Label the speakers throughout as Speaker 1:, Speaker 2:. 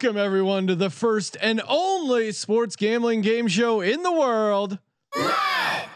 Speaker 1: Welcome everyone to the first and only sports gambling game show in the world. Ride.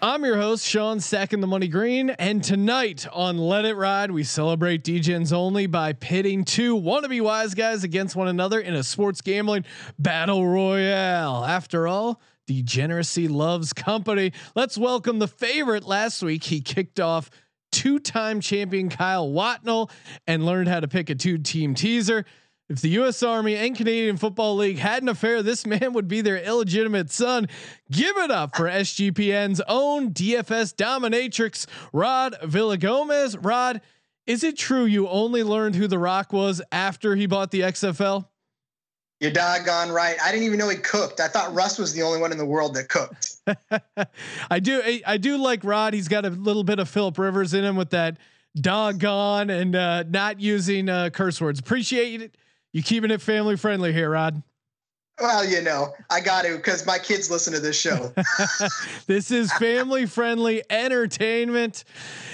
Speaker 1: I'm your host, Sean Stacking the Money Green, and tonight on Let It Ride, we celebrate DGens only by pitting two wannabe wise guys against one another in a sports gambling battle royale. After all, degeneracy loves company. Let's welcome the favorite last week. He kicked off two-time champion Kyle Watnell and learned how to pick a two-team teaser. If the U.S. Army and Canadian Football League had an affair, this man would be their illegitimate son. Give it up for SGPN's own DFS dominatrix, Rod Villagomez. Rod, is it true you only learned who The Rock was after he bought the XFL?
Speaker 2: You're doggone right. I didn't even know he cooked. I thought Russ was the only one in the world that cooked.
Speaker 1: I do. I, I, do like Rod. He's got a little bit of Philip Rivers in him with that doggone and uh, not using uh, curse words. Appreciate it you keeping it family friendly here, Rod?
Speaker 2: Well, you know, I got to because my kids listen to this show.
Speaker 1: this is family friendly entertainment.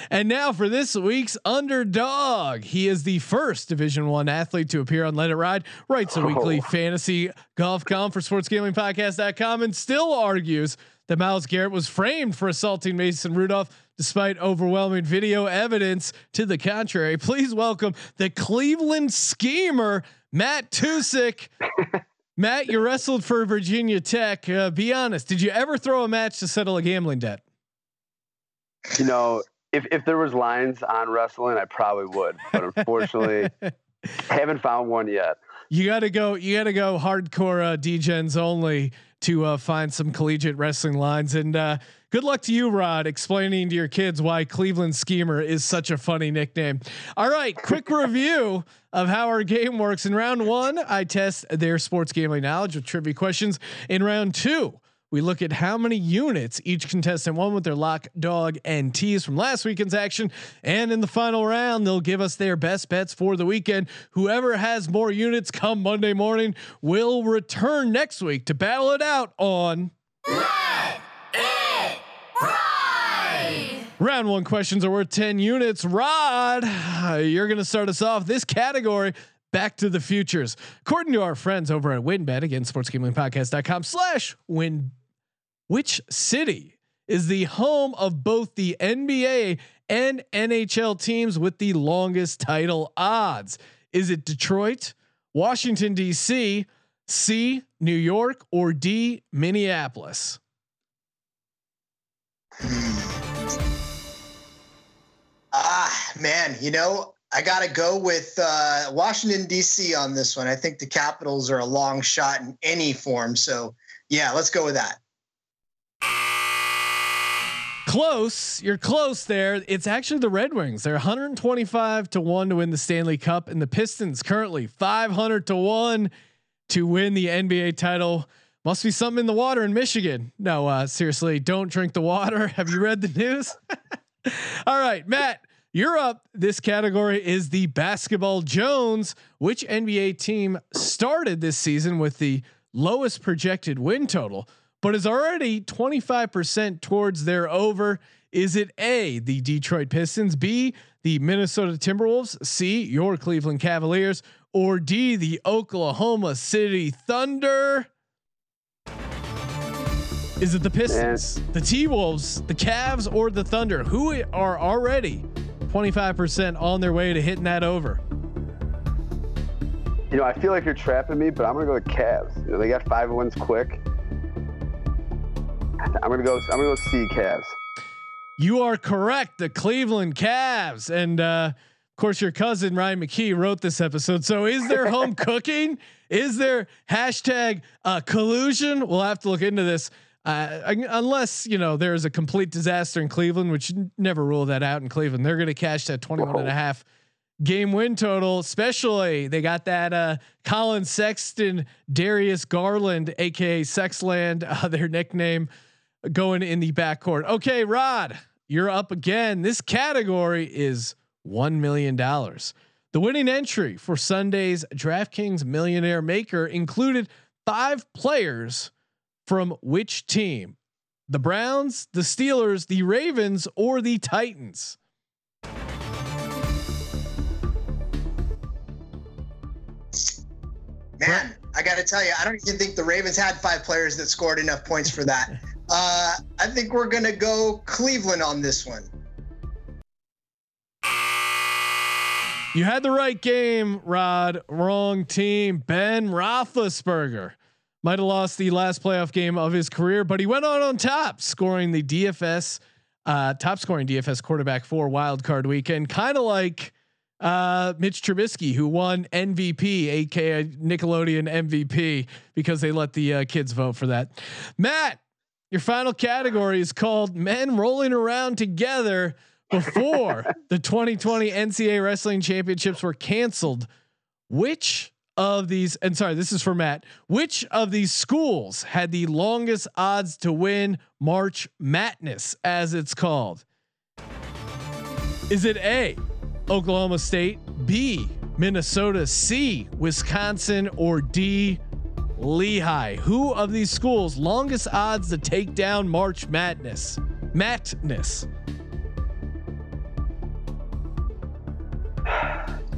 Speaker 1: And now for this week's underdog. He is the first Division One athlete to appear on Let It Ride, writes a oh. weekly fantasy golf column for sportsgamblingpodcast.com, and still argues that Myles Garrett was framed for assaulting Mason Rudolph despite overwhelming video evidence to the contrary. Please welcome the Cleveland schemer, Matt Tusick. Matt, you wrestled for Virginia Tech. Uh, be honest, did you ever throw a match to settle a gambling debt?
Speaker 3: You know, if if there was lines on wrestling, I probably would, but unfortunately, haven't found one yet.
Speaker 1: You got to go. You got to go hardcore uh, DGens only to uh, find some collegiate wrestling lines. And uh, good luck to you, Rod, explaining to your kids why Cleveland Schemer is such a funny nickname. All right, quick review of how our game works. In round one, I test their sports gambling knowledge with trivia questions. In round two, we look at how many units each contestant won with their lock, dog, and tease from last weekend's action. And in the final round, they'll give us their best bets for the weekend. Whoever has more units come Monday morning will return next week to battle it out on. Round one questions are worth 10 units. Rod, you're going to start us off this category. Back to the futures. According to our friends over at WynnBET, again, sportsgamblingpodcast.com slash win. Which city is the home of both the NBA and NHL teams with the longest title odds? Is it Detroit, Washington, D.C., C, New York, or D, Minneapolis?
Speaker 2: Ah, man, you know, I got to go with uh, Washington D.C. on this one. I think the Capitals are a long shot in any form. So yeah, let's go with that.
Speaker 1: Close, you're close there. It's actually the Red Wings. They're 125 to one to win the Stanley Cup, and the Pistons currently 500 to one to win the NBA title. Must be something in the water in Michigan. No, uh, seriously, don't drink the water. Have you read the news? All right, Matt. You're up. This category is the basketball Jones. Which NBA team started this season with the lowest projected win total, but is already 25% towards their over? Is it A, the Detroit Pistons, B, the Minnesota Timberwolves, C, your Cleveland Cavaliers, or D, the Oklahoma City Thunder? Is it the Pistons, the T Wolves, the Cavs, or the Thunder? Who are already 25% on their way to hitting that over.
Speaker 3: You know, I feel like you're trapping me, but I'm gonna go with Cavs. You know, they got five wins quick. I'm gonna go. I'm gonna go see Cavs.
Speaker 1: You are correct. The Cleveland Cavs, and uh, of course, your cousin Ryan McKee wrote this episode. So, is there home cooking? Is there hashtag uh, collusion? We'll have to look into this. Uh, unless you know there's a complete disaster in Cleveland, which never rule that out in Cleveland. They're going to cash that 21 and a half game win total. Especially they got that uh, Collin Sexton, Darius Garland, aka Sexland, uh, their nickname, going in the backcourt. Okay, Rod, you're up again. This category is one million dollars. The winning entry for Sunday's DraftKings Millionaire Maker included five players from which team? The Browns, the Steelers, the Ravens, or the Titans?
Speaker 2: Man, I got to tell you, I don't even think the Ravens had five players that scored enough points for that. Uh, I think we're going to go Cleveland on this one.
Speaker 1: You had the right game, Rod. Wrong team. Ben Roethlisberger might have lost the last playoff game of his career, but he went on on top, scoring the DFS uh, top scoring DFS quarterback for Wild Card Weekend, kind of like uh, Mitch Trubisky, who won MVP, aka Nickelodeon MVP, because they let the uh, kids vote for that. Matt, your final category is called Men Rolling Around Together before the 2020 NCAA Wrestling Championships were canceled. Which of these, and sorry, this is for Matt, which of these schools had the longest odds to win March Madness, as it's called? Is it A, Oklahoma State, B, Minnesota, C, Wisconsin, or D, Lehigh? Who of these schools longest odds to take down March Madness? Madness.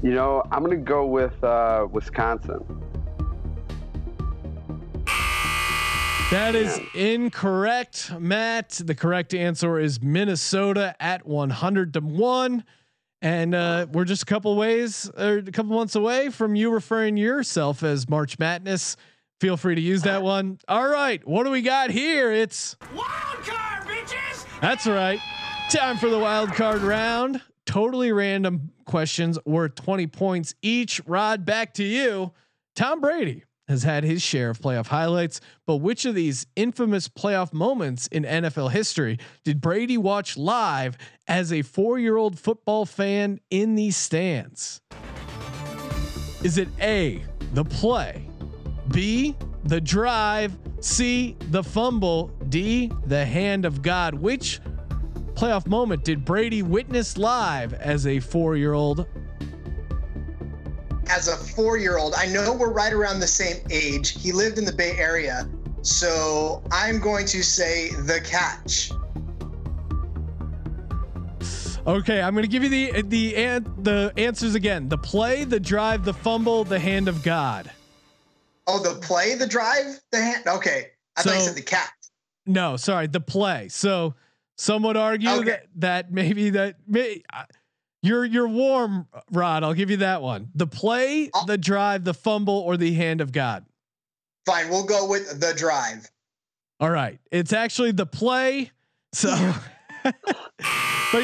Speaker 3: You know, I'm going to go with uh, Wisconsin.
Speaker 1: That is incorrect, Matt. The correct answer is Minnesota at 100 to one, and uh, we're just a couple ways or a couple months away from you referring yourself as March Madness. Feel free to use that one. All right, what do we got here? It's wild card, bitches. That's right. Time for the wild card round. Totally random questions worth 20 points each. Rod, back to you. Tom Brady has had his share of playoff highlights, but which of these infamous playoff moments in NFL history did Brady watch live as a four year old football fan in the stands? Is it A, the play, B, the drive, C, the fumble, D, the hand of God? Which playoff moment did Brady witness live as a four year old
Speaker 2: as a four year old, I know we're right around the same age. He lived in the Bay Area. So I'm going to say the catch.
Speaker 1: Okay, I'm going to give you the the an, the answers again. The play, the drive, the fumble, the hand of God.
Speaker 2: Oh, the play, the drive, the hand. Okay, I so, thought you said the catch.
Speaker 1: No, sorry, the play. So some would argue okay. that that maybe that may, you're you're warm, Rod. I'll give you that one. The play, I'll, the drive, the fumble, or the hand of God.
Speaker 2: Fine, we'll go with the drive.
Speaker 1: All right, it's actually the play. So, but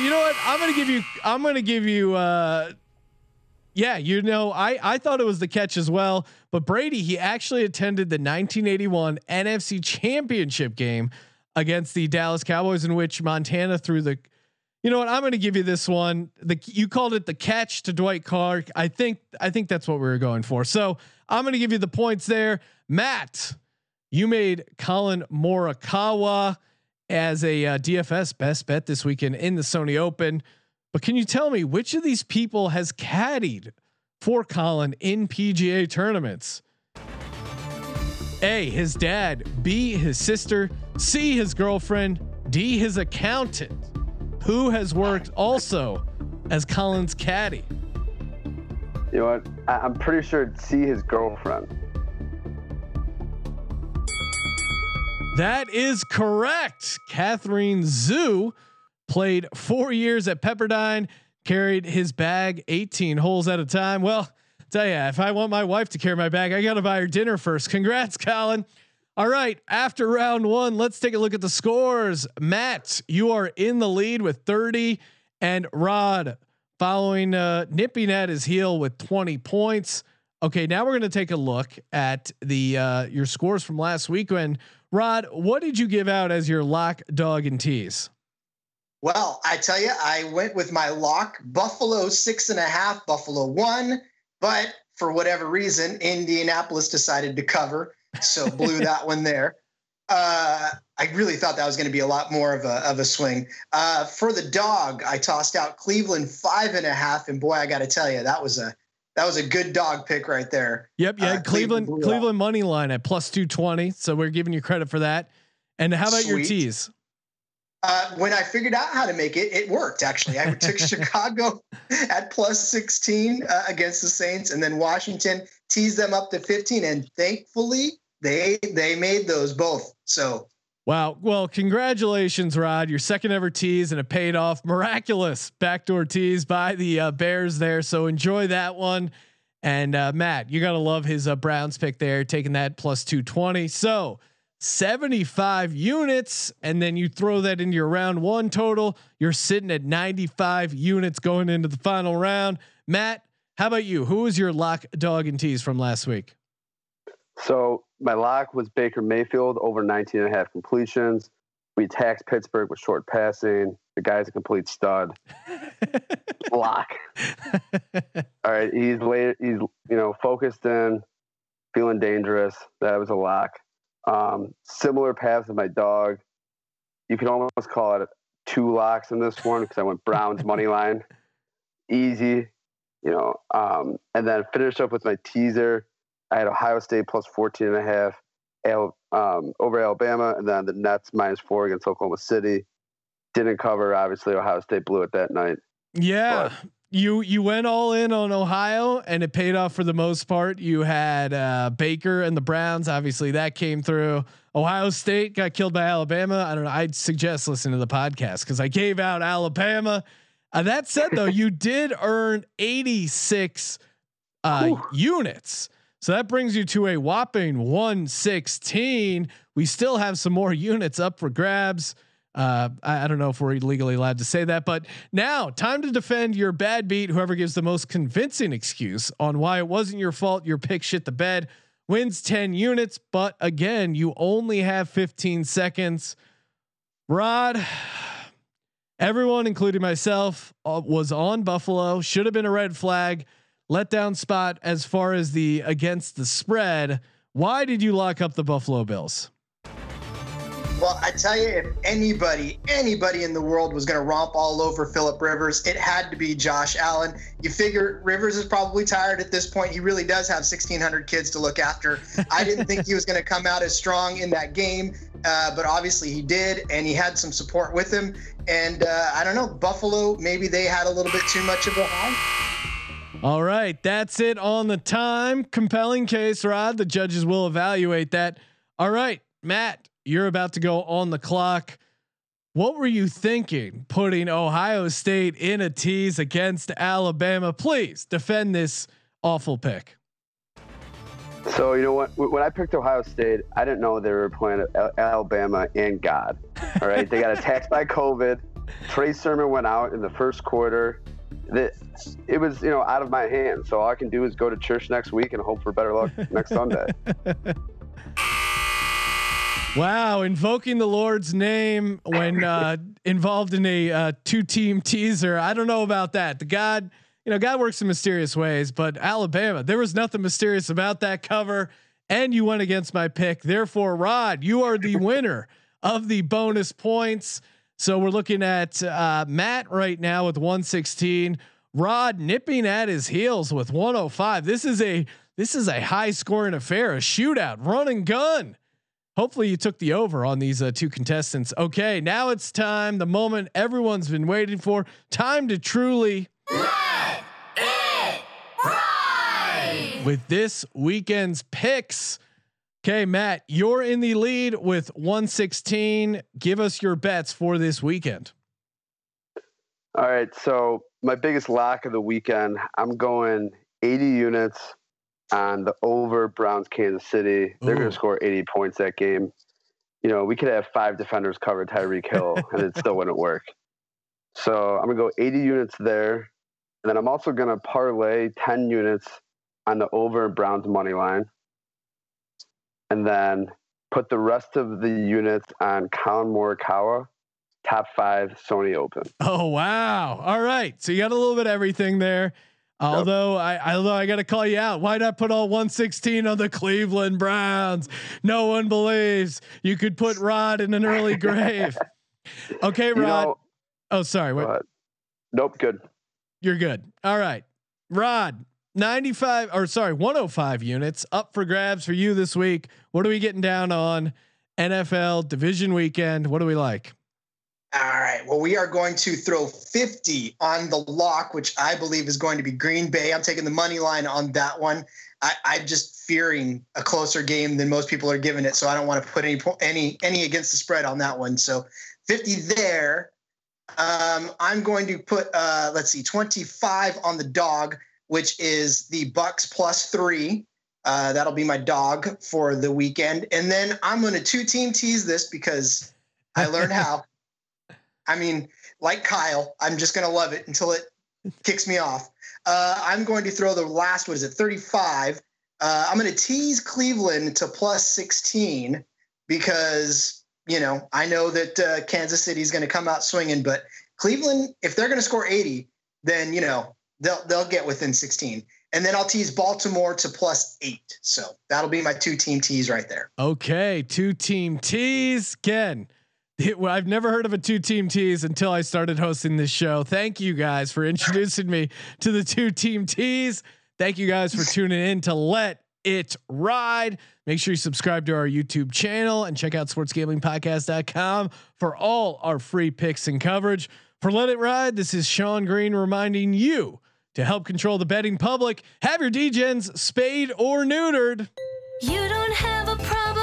Speaker 1: you know what? I'm gonna give you. I'm gonna give you. uh yeah, you know, I I thought it was the catch as well, but Brady he actually attended the 1981 NFC Championship game against the Dallas Cowboys, in which Montana threw the you know what? I'm going to give you this one. The you called it the catch to Dwight Clark. I think I think that's what we were going for. So I'm going to give you the points there. Matt, you made Collin Morikawa as a uh, DFS best bet this weekend in the Sony Open. But can you tell me which of these people has caddied for Colin in PGA tournaments? A, his dad. B, his sister. C, his girlfriend. D, his accountant who has worked also as Collin's caddy.
Speaker 3: You know what? I, am pretty sure it's see his girlfriend.
Speaker 1: That is correct. Katherine Zhu played four years at Pepperdine, carried his bag 18 holes at a time. Well, tell you, if I want my wife to carry my bag, I got to buy her dinner first. Congrats, Collin. All right, after round one, let's take a look at the scores. Matt, you are in the lead with 30, and Rod following uh, nipping at his heel with 20 points. Okay, now we're going to take a look at the uh, your scores from last week. When Rod, what did you give out as your lock, dog, and tease?
Speaker 2: Well, I tell you, I went with my lock Buffalo six and a half, Buffalo one, but for whatever reason, Indianapolis decided to cover so blew that one there. Uh, I really thought that was going to be a lot more of a of a swing. Uh, for the dog, I tossed out Cleveland five and a half, and boy, I got to tell you, that was a that was a good dog pick right there.
Speaker 1: Yep, yeah, uh, Cleveland Cleveland, Cleveland money line at plus two twenty. So we're giving you credit for that. And how about Sweet. your tease?
Speaker 2: Uh, when I figured out how to make it, it worked. Actually, I took Chicago at plus 16 uh, against the Saints, and then Washington teased them up to 15. And thankfully, they they made those both. So
Speaker 1: Wow. Well, congratulations, Rod. Your second ever tease and it paid off. Miraculous backdoor tease by the uh, Bears there. So enjoy that one. And uh, Matt, you got to love his uh, Browns pick there, taking that plus 220. So 75 units. And then you throw that into your round one total. You're sitting at 95 units going into the final round. Matt, how about you? Who was your lock, dog, and tease from last week?
Speaker 3: So my lock was Baker Mayfield over 19 and a half completions. We taxed Pittsburgh with short passing. The guy's a complete stud. lock. All right, he's late. He's you know focused in, feeling dangerous. That was a lock. Um, similar path as my dog. You can almost call it two locks in this one because I went Browns money line. Easy, you know. Um, and then finished up with my teaser. I had Ohio State plus 14 and a half Al, um, over Alabama, and then the Nets minus four against Oklahoma City. Didn't cover. Obviously, Ohio State blew it that night.
Speaker 1: Yeah. But, you you went all in on Ohio and it paid off for the most part. You had uh, Baker and the Browns. Obviously, that came through. Ohio State got killed by Alabama. I don't know. I'd suggest listening to the podcast because I gave out Alabama. Uh, that said, though, you did earn 86 uh, units. So that brings you to a whopping 116. We still have some more units up for grabs. Uh, I, I, don't know if we're legally allowed to say that, but now time to defend your bad beat. Whoever gives the most convincing excuse on why it wasn't your fault, your pick shit the bed wins 10 units. But again, you only have 15 seconds. Rod, everyone, including myself, uh, was on Buffalo. Should have been a red flag letdown spot as far as the against the spread. Why did you lock up the Buffalo Bills?
Speaker 2: Well, I tell you, if anybody, anybody in the world was going to romp all over Philip Rivers, it had to be Josh Allen. You figure Rivers is probably tired at this point. He really does have 1,600 kids to look after. I didn't think he was going to come out as strong in that game, uh, but obviously he did, and he had some support with him. And uh, I don't know, Buffalo, maybe they had a little bit too much of a high.
Speaker 1: All right, that's it on the time. Compelling case, Rod. The judges will evaluate that. All right, Matt, you're about to go on the clock. What were you thinking putting Ohio State in a tease against Alabama? Please defend this awful pick.
Speaker 3: So you know what? When I picked Ohio State, I didn't know they were playing Alabama and God. All right, they got attacked by COVID. Trey Sermon went out in the first quarter it was you know out of my hands. So all I can do is go to church next week and hope for better luck next Sunday.
Speaker 1: Wow, invoking the Lord's name when uh, involved in a uh, two-team teaser. I don't know about that. The God, you know, God works in mysterious ways, but Alabama, there was nothing mysterious about that cover, and you went against my pick. Therefore, Rod, you are the winner of the bonus points. So we're looking at uh, Matt right now with 116. Rod nipping at his heels with 105. This is a this is a high scoring affair, a shootout, run and gun. Hopefully you took the over on these uh, two contestants. Okay, now it's time, the moment everyone's been waiting for. Time to truly with this weekend's picks. Okay, Matt, you're in the lead with 116. Give us your bets for this weekend.
Speaker 3: All right. So, my biggest lock of the weekend, I'm going 80 units on the over Browns Kansas City. They're going to mm. score 80 points that game. You know, we could have five defenders cover Tyreek Hill and it still wouldn't work. So, I'm going to go 80 units there. And then I'm also going to parlay 10 units on the over Browns money line and then put the rest of the units on Collin Morikawa, top five Sony Open.
Speaker 1: Oh wow! All right, so you got a little bit of everything there. Although yep. I, although I got to call you out, why not put all 116 on the Cleveland Browns? No one believes you could put Rod in an early grave. Okay, Rod. You know, oh, sorry.
Speaker 3: Nope. Good.
Speaker 1: You're good. All right, Rod. 95 or sorry, 105 units up for grabs for you this week. What are we getting down on NFL division weekend? What do we like?
Speaker 2: All right. Well, we are going to throw 50 on the lock, which I believe is going to be Green Bay. I'm taking the money line on that one. I, I'm just fearing a closer game than most people are giving it, so I don't want to put any any any against the spread on that one. So 50 there. Um, I'm going to put uh, let's see, 25 on the dog, which is the Bucs plus three. Uh, that'll be my dog for the weekend, and then I'm going to two team tease this because I learned how. I mean, like Kyle, I'm just going to love it until it kicks me off. Uh, I'm going to throw the last, what is it, 35. Uh, I'm going to tease Cleveland to plus 16 because, you know, I know that uh, Kansas City is going to come out swinging, but Cleveland, if they're going to score 80, then, you know, they'll, they'll get within 16. And then I'll tease Baltimore to plus eight. So that'll be my two team tease right there.
Speaker 1: Okay. Two team tease. Ken, I've never heard of a two team tease until I started hosting this show. Thank you guys for introducing me to the two team tease. Thank you guys for tuning in to Let It Ride. Make sure you subscribe to our YouTube channel and check out sportsgamblingpodcast.com for all our free picks and coverage. For Let It Ride, this is Sean Green reminding you to help control the betting public. Have your DGens spayed or neutered.
Speaker 4: You don't have a problem,